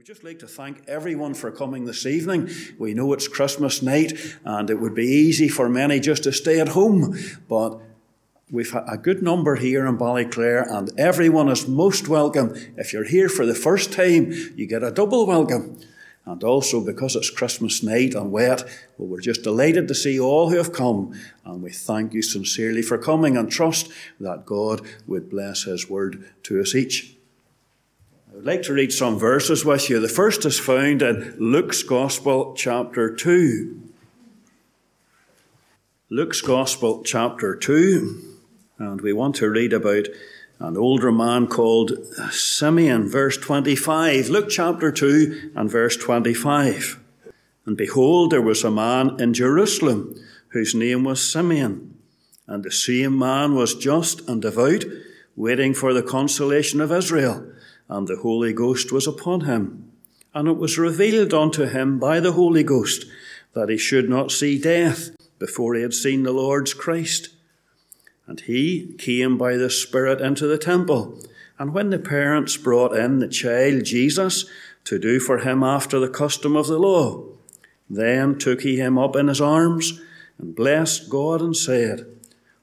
would just like to thank everyone for coming this evening. We know it's Christmas night and it would be easy for many just to stay at home, but we've had a good number here in Ballyclare and everyone is most welcome. If you're here for the first time, you get a double welcome. And also because it's Christmas night and wet, well, we're just delighted to see all who have come. And we thank you sincerely for coming and trust that God would bless His word to us each. I would like to read some verses with you. The first is found in Luke's Gospel, chapter 2. Luke's Gospel, chapter 2. And we want to read about an older man called Simeon, verse 25. Luke chapter 2 and verse 25. And behold, there was a man in Jerusalem whose name was Simeon. And the same man was just and devout, waiting for the consolation of Israel and the Holy Ghost was upon him. And it was revealed unto him by the Holy Ghost that he should not see death before he had seen the Lord's Christ. And he came by the Spirit into the temple. And when the parents brought in the child Jesus to do for him after the custom of the law, then took he him up in his arms and blessed God and said,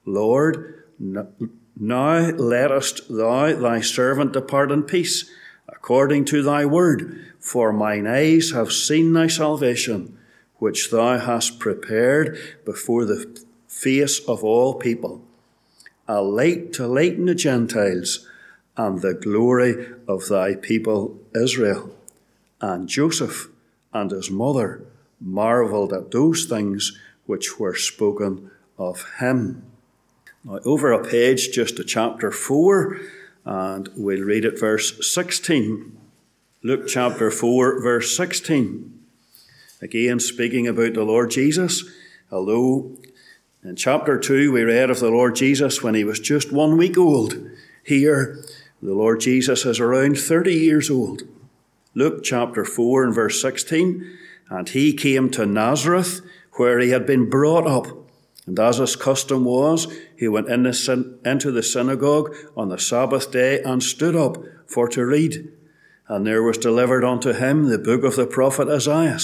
Lord, now lettest thou thy servant depart in peace, according to thy word, for mine eyes have seen thy salvation, which thou hast prepared before the face of all people, a light to lighten the Gentiles, and the glory of thy people Israel. And Joseph and his mother marvelled at those things which were spoken of him. Now, over a page, just to chapter 4, and we'll read it verse 16. Luke chapter 4, verse 16. Again, speaking about the Lord Jesus, although in chapter 2 we read of the Lord Jesus when he was just one week old. Here, the Lord Jesus is around 30 years old. Luke chapter 4 and verse 16. And he came to Nazareth, where he had been brought up. And as his custom was, he went in the into the synagogue on the Sabbath day and stood up for to read. And there was delivered unto him the book of the prophet Isaiah.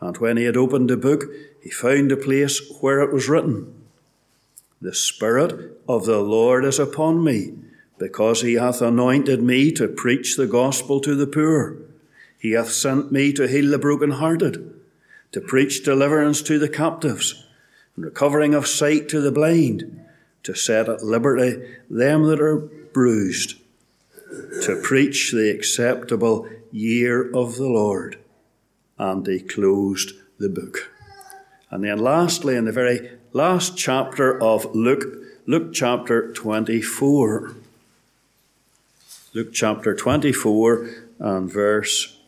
And when he had opened the book, he found the place where it was written, The Spirit of the Lord is upon me, because he hath anointed me to preach the gospel to the poor. He hath sent me to heal the brokenhearted, to preach deliverance to the captives and recovering of sight to the blind, to set at liberty them that are bruised, to preach the acceptable year of the Lord. And he closed the book. And then lastly, in the very last chapter of Luke, Luke chapter 24. Luke chapter 24 and verse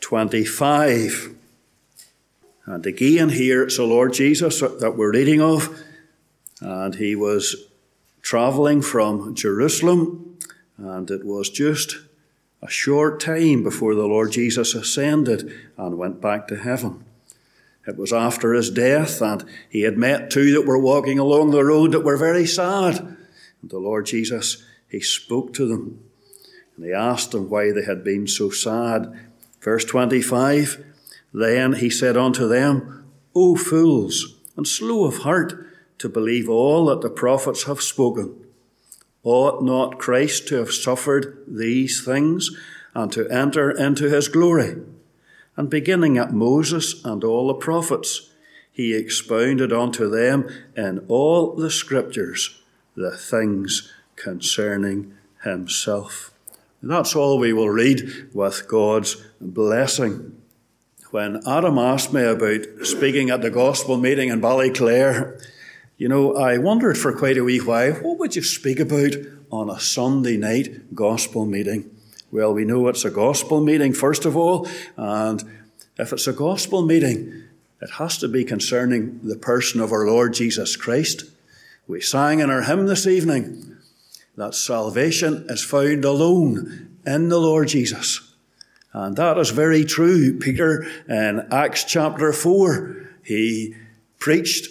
25. And again, here it's the Lord Jesus uh, that we're reading of. And he was traveling from Jerusalem, and it was just a short time before the Lord Jesus ascended and went back to heaven. It was after his death, and he had met two that were walking along the road that were very sad. And the Lord Jesus, he spoke to them, and he asked them why they had been so sad. Verse 25 then he said unto them, O fools, and slow of heart to believe all that the prophets have spoken. Ought not Christ to have suffered these things and to enter into his glory? And beginning at Moses and all the prophets, he expounded unto them in all the scriptures the things concerning himself. That's all we will read with God's blessing when Adam asked me about speaking at the gospel meeting in Ballyclare, you know, I wondered for quite a wee while, what would you speak about on a Sunday night gospel meeting? Well, we know it's a gospel meeting, first of all, and if it's a gospel meeting, it has to be concerning the person of our Lord Jesus Christ. We sang in our hymn this evening that salvation is found alone in the Lord Jesus. And that is very true. Peter in Acts chapter 4, he preached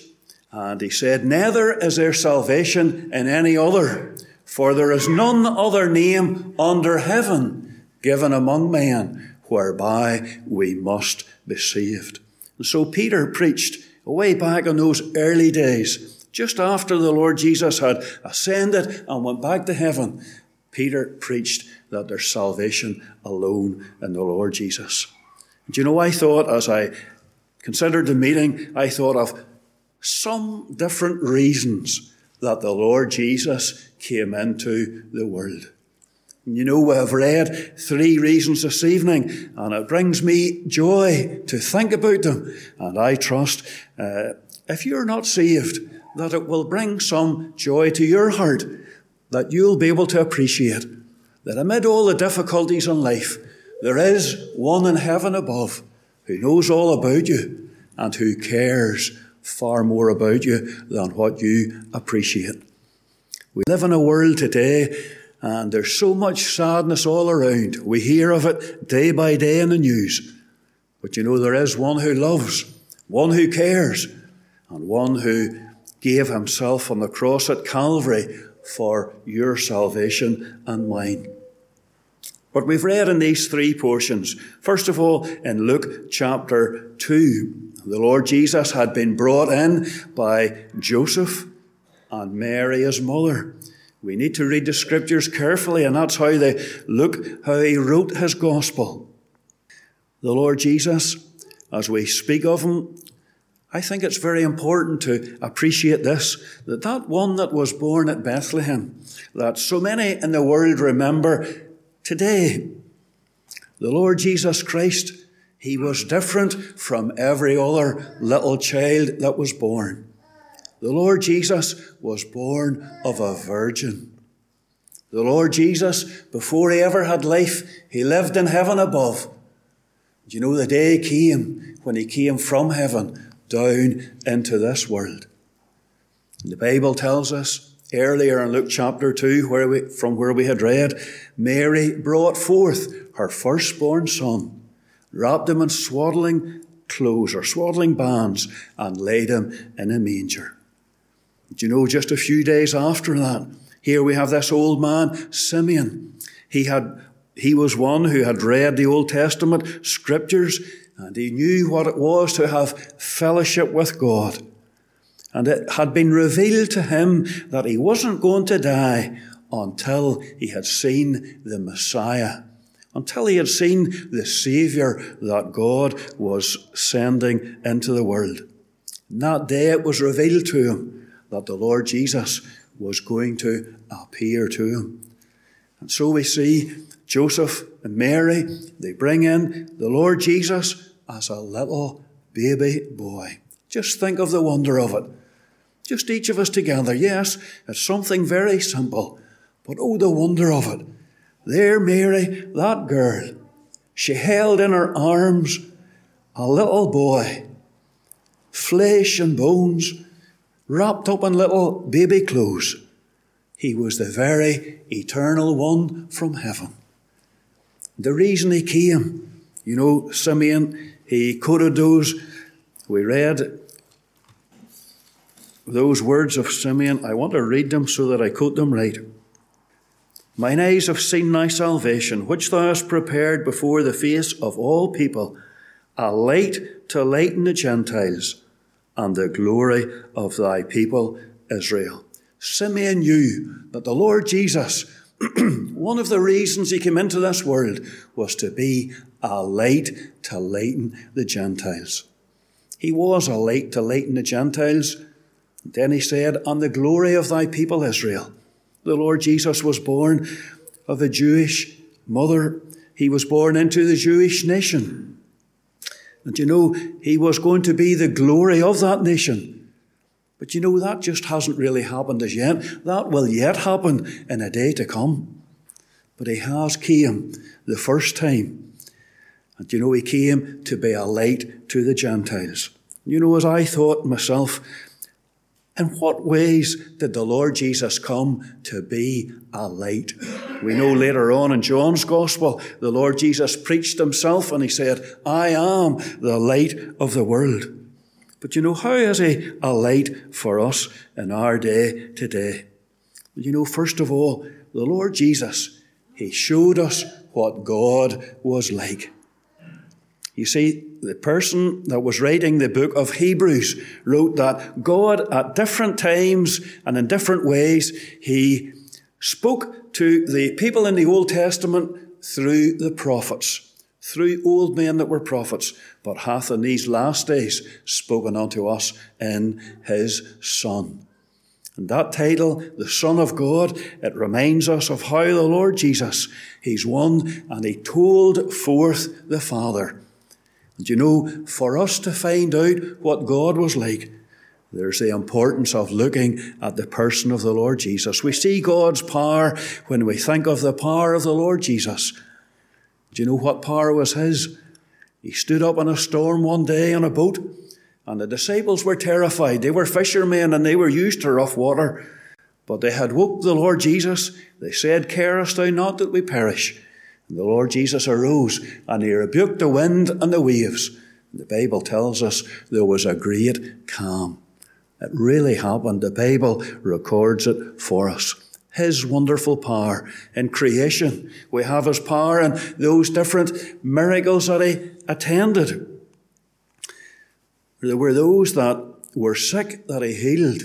and he said, Neither is there salvation in any other, for there is none other name under heaven given among men whereby we must be saved. And so Peter preached way back in those early days, just after the Lord Jesus had ascended and went back to heaven. Peter preached that there's salvation alone in the Lord Jesus. Do you know, I thought as I considered the meeting, I thought of some different reasons that the Lord Jesus came into the world. You know, we have read three reasons this evening, and it brings me joy to think about them. And I trust, uh, if you're not saved, that it will bring some joy to your heart, that you'll be able to appreciate that amid all the difficulties in life, there is one in heaven above who knows all about you and who cares far more about you than what you appreciate. We live in a world today and there's so much sadness all around. We hear of it day by day in the news. But you know, there is one who loves, one who cares, and one who gave himself on the cross at Calvary for your salvation and mine. But we've read in these three portions. First of all, in Luke chapter 2, the Lord Jesus had been brought in by Joseph and Mary, his mother. We need to read the scriptures carefully, and that's how they look, how he wrote his gospel. The Lord Jesus, as we speak of him, I think it's very important to appreciate this, that that one that was born at Bethlehem, that so many in the world remember today, the Lord Jesus Christ, he was different from every other little child that was born. The Lord Jesus was born of a virgin. The Lord Jesus, before he ever had life, he lived in heaven above. Do you know the day came when he came from heaven down into this world? The Bible tells us earlier in Luke chapter 2, where we, from where we had read, Mary brought forth her firstborn son, wrapped him in swaddling clothes or swaddling bands, and laid him in a manger. Do you know, just a few days after that, here we have this old man, Simeon. He had, he was one who had read the Old Testament scriptures and he knew what it was to have fellowship with God. And it had been revealed to him that he wasn't going to die until he had seen the Messiah, until he had seen the Savior that God was sending into the world. And that day it was revealed to him that the Lord Jesus was going to appear to him. And so we see Joseph and Mary, they bring in the Lord Jesus as a little baby boy. Just think of the wonder of it. Just each of us together. Yes, it's something very simple, but oh, the wonder of it. There, Mary, that girl, she held in her arms a little boy, flesh and bones, wrapped up in little baby clothes. He was the very eternal one from heaven. The reason he came, you know, Simeon, he quoted those, we read those words of Simeon. I want to read them so that I quote them right. Mine eyes have seen thy salvation, which thou hast prepared before the face of all people, a light to lighten the Gentiles and the glory of thy people Israel. Simeon knew that the Lord Jesus, one of the reasons he came into this world was to be a light to lighten the Gentiles. He was a light to lighten the Gentiles. Then he said, And the glory of thy people Israel. The Lord Jesus was born of a Jewish mother. He was born into the Jewish nation. And you know, he was going to be the glory of that nation. But you know, that just hasn't really happened as yet. That will yet happen in a day to come. But he has came the first time. And you know, he came to be a light to the Gentiles. You know, as I thought myself, in what ways did the Lord Jesus come to be a light? We know later on in John's Gospel, the Lord Jesus preached himself and he said, I am the light of the world. But you know, how is he a light for us in our day today? You know, first of all, the Lord Jesus, he showed us what God was like. You see, the person that was writing the book of Hebrews wrote that God, at different times and in different ways, He spoke to the people in the Old Testament through the prophets, through old men that were prophets, but hath in these last days spoken unto us in His Son. And that title, the Son of God, it reminds us of how the Lord Jesus, He's one and He told forth the Father. And you know, for us to find out what God was like, there's the importance of looking at the person of the Lord Jesus. We see God's power when we think of the power of the Lord Jesus. Do you know what power was his? He stood up in a storm one day on a boat, and the disciples were terrified. They were fishermen and they were used to rough water. But they had woke the Lord Jesus. They said, Carest thou not that we perish? And the Lord Jesus arose and he rebuked the wind and the waves. And The Bible tells us there was a great calm. It really happened. The Bible records it for us. His wonderful power in creation. We have His power in those different miracles that He attended. There were those that were sick that He healed,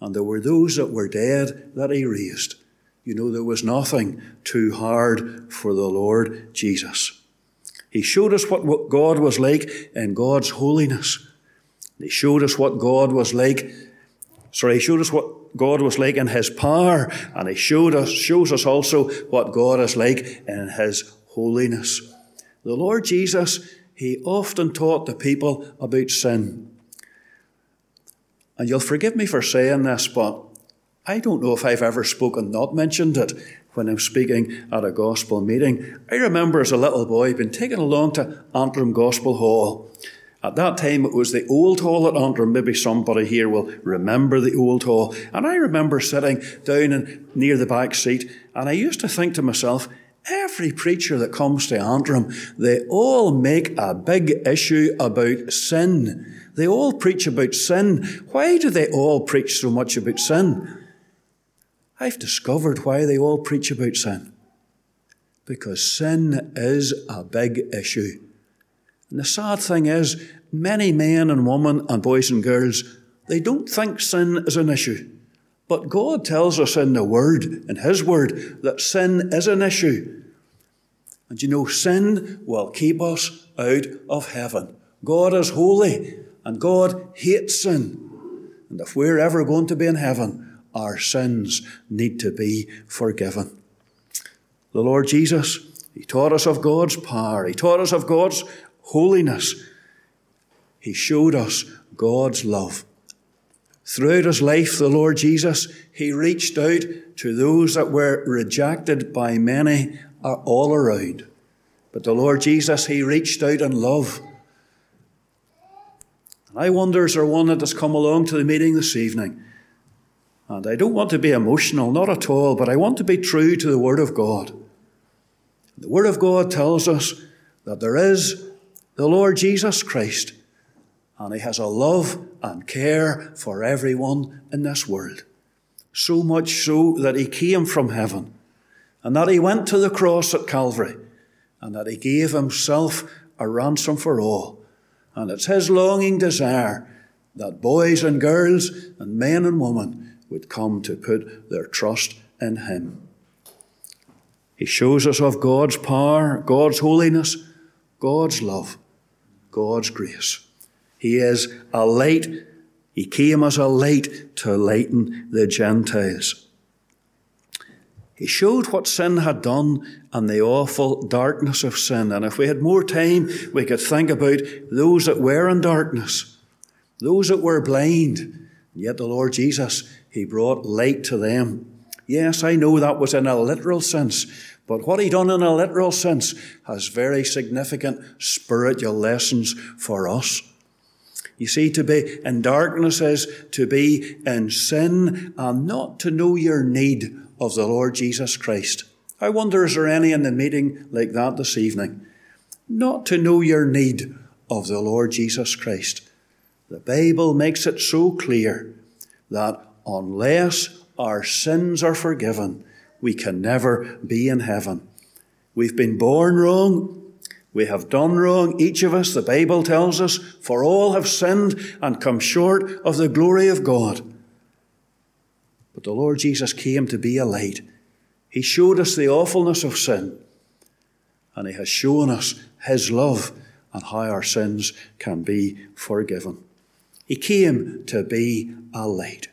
and there were those that were dead that He raised. You know, there was nothing too hard for the Lord Jesus. He showed us what God was like in God's holiness. He showed us what God was like. Sorry, he showed us what God was like in his power, and he showed us, shows us also what God is like in his holiness. The Lord Jesus, he often taught the people about sin. And you'll forgive me for saying this, but I don't know if I've ever spoken, not mentioned it, when I'm speaking at a gospel meeting. I remember as a little boy being taken along to Antrim Gospel Hall. At that time, it was the old hall at Antrim. Maybe somebody here will remember the old hall. And I remember sitting down near the back seat, and I used to think to myself, every preacher that comes to Antrim, they all make a big issue about sin. They all preach about sin. Why do they all preach so much about sin? I've discovered why they all preach about sin. Because sin is a big issue. And the sad thing is, many men and women and boys and girls, they don't think sin is an issue. But God tells us in the Word, in His Word, that sin is an issue. And you know, sin will keep us out of heaven. God is holy, and God hates sin. And if we're ever going to be in heaven, our sins need to be forgiven. The Lord Jesus, He taught us of God's power. He taught us of God's holiness. He showed us God's love. Throughout his life, the Lord Jesus, he reached out to those that were rejected by many all around. But the Lord Jesus, he reached out in love. And I wonder, is there one that has come along to the meeting this evening and I don't want to be emotional, not at all, but I want to be true to the Word of God. The Word of God tells us that there is the Lord Jesus Christ, and He has a love and care for everyone in this world. So much so that He came from heaven, and that He went to the cross at Calvary, and that He gave Himself a ransom for all. And it's His longing desire that boys and girls and men and women would come to put their trust in Him. He shows us of God's power, God's holiness, God's love, God's grace. He is a light. He came as a light to lighten the Gentiles. He showed what sin had done and the awful darkness of sin. And if we had more time, we could think about those that were in darkness, those that were blind. Yet the Lord Jesus, he brought light to them. Yes, I know that was in a literal sense, but what he done in a literal sense has very significant spiritual lessons for us. You see, to be in darkness is to be in sin and not to know your need of the Lord Jesus Christ. I wonder, is there any in the meeting like that this evening? Not to know your need of the Lord Jesus Christ. The Bible makes it so clear that unless our sins are forgiven, we can never be in heaven. We've been born wrong. We have done wrong, each of us, the Bible tells us, for all have sinned and come short of the glory of God. But the Lord Jesus came to be a light. He showed us the awfulness of sin, and He has shown us His love and how our sins can be forgiven. He came to be a light.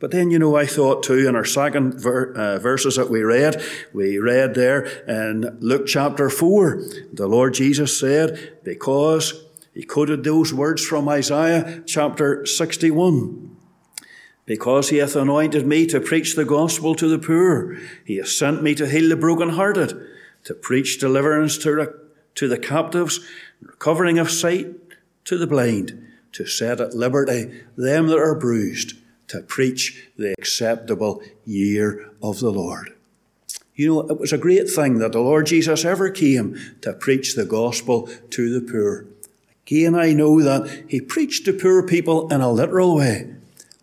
But then, you know, I thought too in our second ver- uh, verses that we read, we read there in Luke chapter 4, the Lord Jesus said, because he quoted those words from Isaiah chapter 61. Because he hath anointed me to preach the gospel to the poor, he hath sent me to heal the brokenhearted, to preach deliverance to, the, to the captives, recovering of sight to the blind, to set at liberty them that are bruised to preach the acceptable year of the Lord. You know, it was a great thing that the Lord Jesus ever came to preach the gospel to the poor. Again, I know that he preached to poor people in a literal way,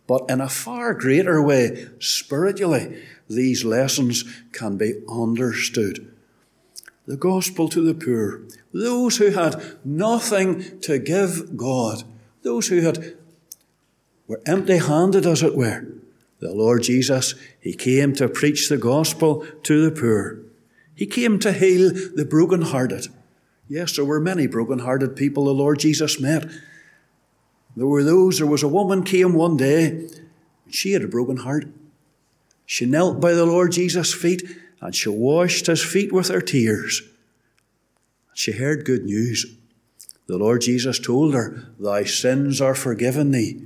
but in a far greater way, spiritually, these lessons can be understood. The gospel to the poor, those who had nothing to give God, those who had were empty handed, as it were. The Lord Jesus, He came to preach the gospel to the poor. He came to heal the broken-hearted. Yes, there were many broken-hearted people the Lord Jesus met. There were those, there was a woman came one day, she had a broken heart. She knelt by the Lord Jesus' feet and she washed his feet with her tears. She heard good news. The Lord Jesus told her, Thy sins are forgiven thee.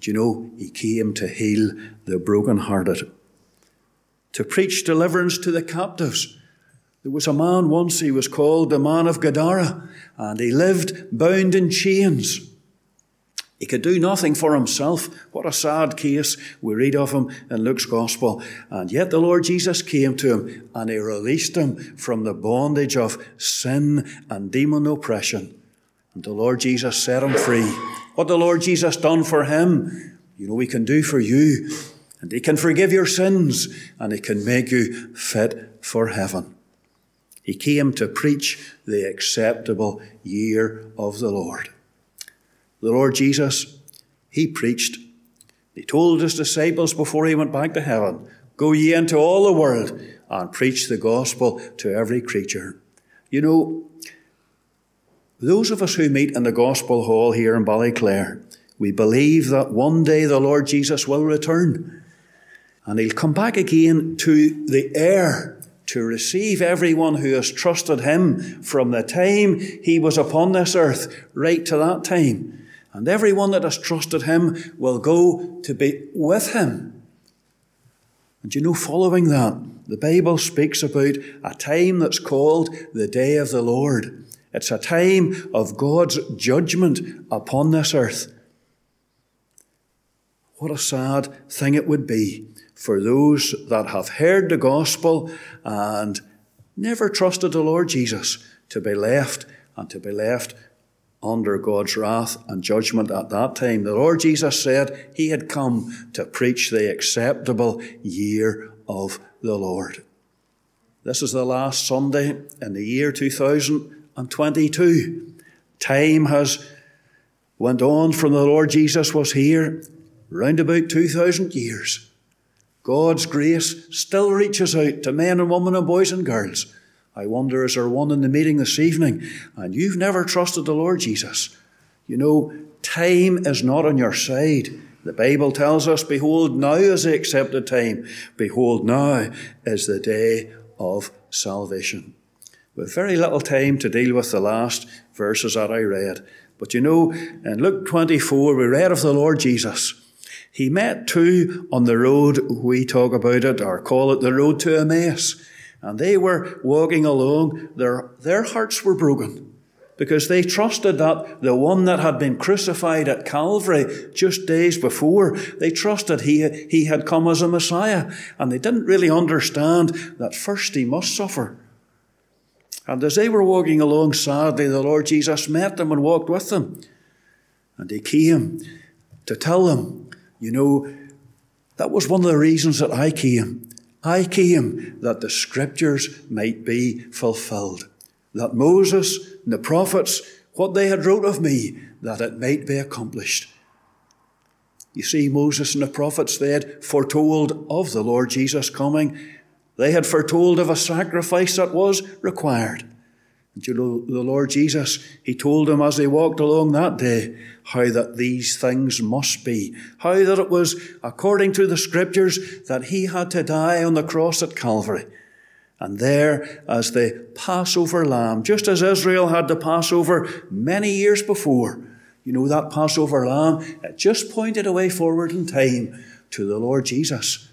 Do you know, he came to heal the brokenhearted, to preach deliverance to the captives. There was a man once, he was called the man of Gadara, and he lived bound in chains. He could do nothing for himself. What a sad case we read of him in Luke's Gospel. And yet the Lord Jesus came to him and he released him from the bondage of sin and demon oppression. And the Lord Jesus set him free. What the Lord Jesus done for him, you know, he can do for you. And he can forgive your sins and he can make you fit for heaven. He came to preach the acceptable year of the Lord. The Lord Jesus, he preached. He told his disciples before he went back to heaven, Go ye into all the world and preach the gospel to every creature. You know, those of us who meet in the Gospel Hall here in Ballyclare, we believe that one day the Lord Jesus will return and he'll come back again to the air to receive everyone who has trusted him from the time he was upon this earth right to that time. And everyone that has trusted him will go to be with him. And you know, following that, the Bible speaks about a time that's called the day of the Lord. It's a time of God's judgment upon this earth. What a sad thing it would be for those that have heard the gospel and never trusted the Lord Jesus to be left and to be left under God's wrath and judgment at that time. The Lord Jesus said he had come to preach the acceptable year of the Lord. This is the last Sunday in the year 2000 and 22. Time has went on from the Lord Jesus was here round about 2,000 years. God's grace still reaches out to men and women and boys and girls. I wonder, is there one in the meeting this evening and you've never trusted the Lord Jesus? You know, time is not on your side. The Bible tells us, Behold, now is the accepted time. Behold, now is the day of salvation with very little time to deal with the last verses that I read. But you know, in Luke 24, we read of the Lord Jesus. He met two on the road, we talk about it, or call it the road to Emmaus. And they were walking along, their, their hearts were broken because they trusted that the one that had been crucified at Calvary just days before, they trusted he, he had come as a Messiah. And they didn't really understand that first he must suffer and as they were walking along sadly, the Lord Jesus met them and walked with them. And he came to tell them, you know, that was one of the reasons that I came. I came that the scriptures might be fulfilled. that Moses and the prophets, what they had wrote of me, that it might be accomplished. You see, Moses and the prophets, they had foretold of the Lord Jesus coming. They had foretold of a sacrifice that was required. And you know, the Lord Jesus, He told them as they walked along that day how that these things must be, how that it was according to the scriptures that He had to die on the cross at Calvary. And there, as the Passover lamb, just as Israel had the Passover many years before, you know, that Passover lamb, it just pointed away forward in time to the Lord Jesus,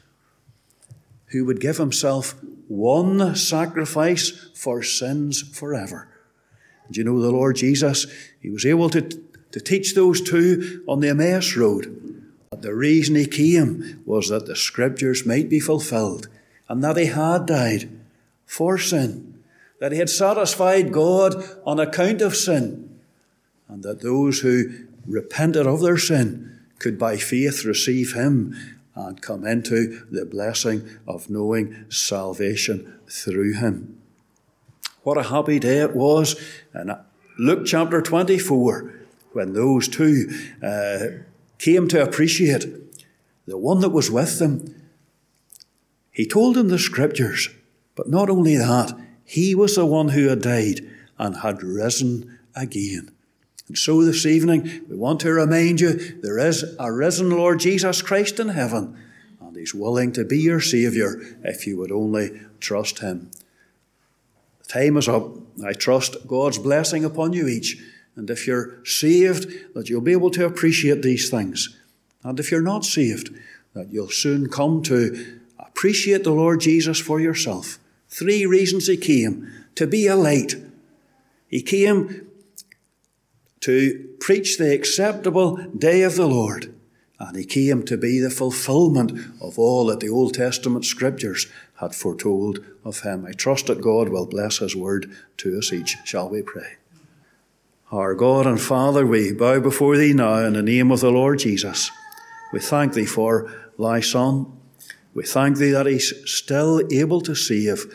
who would give himself one sacrifice for sins forever. Do you know the Lord Jesus? He was able to, to teach those two on the Emmaus Road. But the reason he came was that the scriptures might be fulfilled and that he had died for sin, that he had satisfied God on account of sin, and that those who repented of their sin could by faith receive him and come into the blessing of knowing salvation through him. What a happy day it was in Luke chapter 24 when those two uh, came to appreciate the one that was with them. He told them the scriptures, but not only that, he was the one who had died and had risen again. And so this evening, we want to remind you there is a risen Lord Jesus Christ in heaven, and He's willing to be your Saviour if you would only trust Him. The time is up. I trust God's blessing upon you each, and if you're saved, that you'll be able to appreciate these things. And if you're not saved, that you'll soon come to appreciate the Lord Jesus for yourself. Three reasons He came to be a light. He came to preach the acceptable day of the Lord. And he came to be the fulfillment of all that the Old Testament scriptures had foretold of him. I trust that God will bless his word to us each. Shall we pray? Our God and Father, we bow before thee now in the name of the Lord Jesus. We thank thee for thy Son. We thank thee that he's still able to save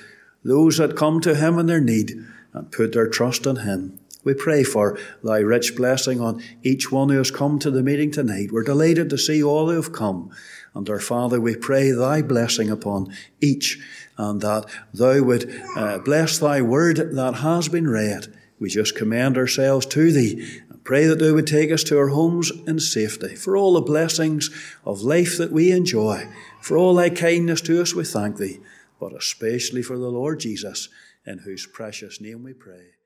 those that come to him in their need and put their trust in him. We pray for thy rich blessing on each one who has come to the meeting tonight. We're delighted to see all who have come. And our Father, we pray thy blessing upon each and that thou would uh, bless thy word that has been read. We just commend ourselves to thee and pray that thou would take us to our homes in safety. For all the blessings of life that we enjoy, for all thy kindness to us, we thank thee, but especially for the Lord Jesus, in whose precious name we pray.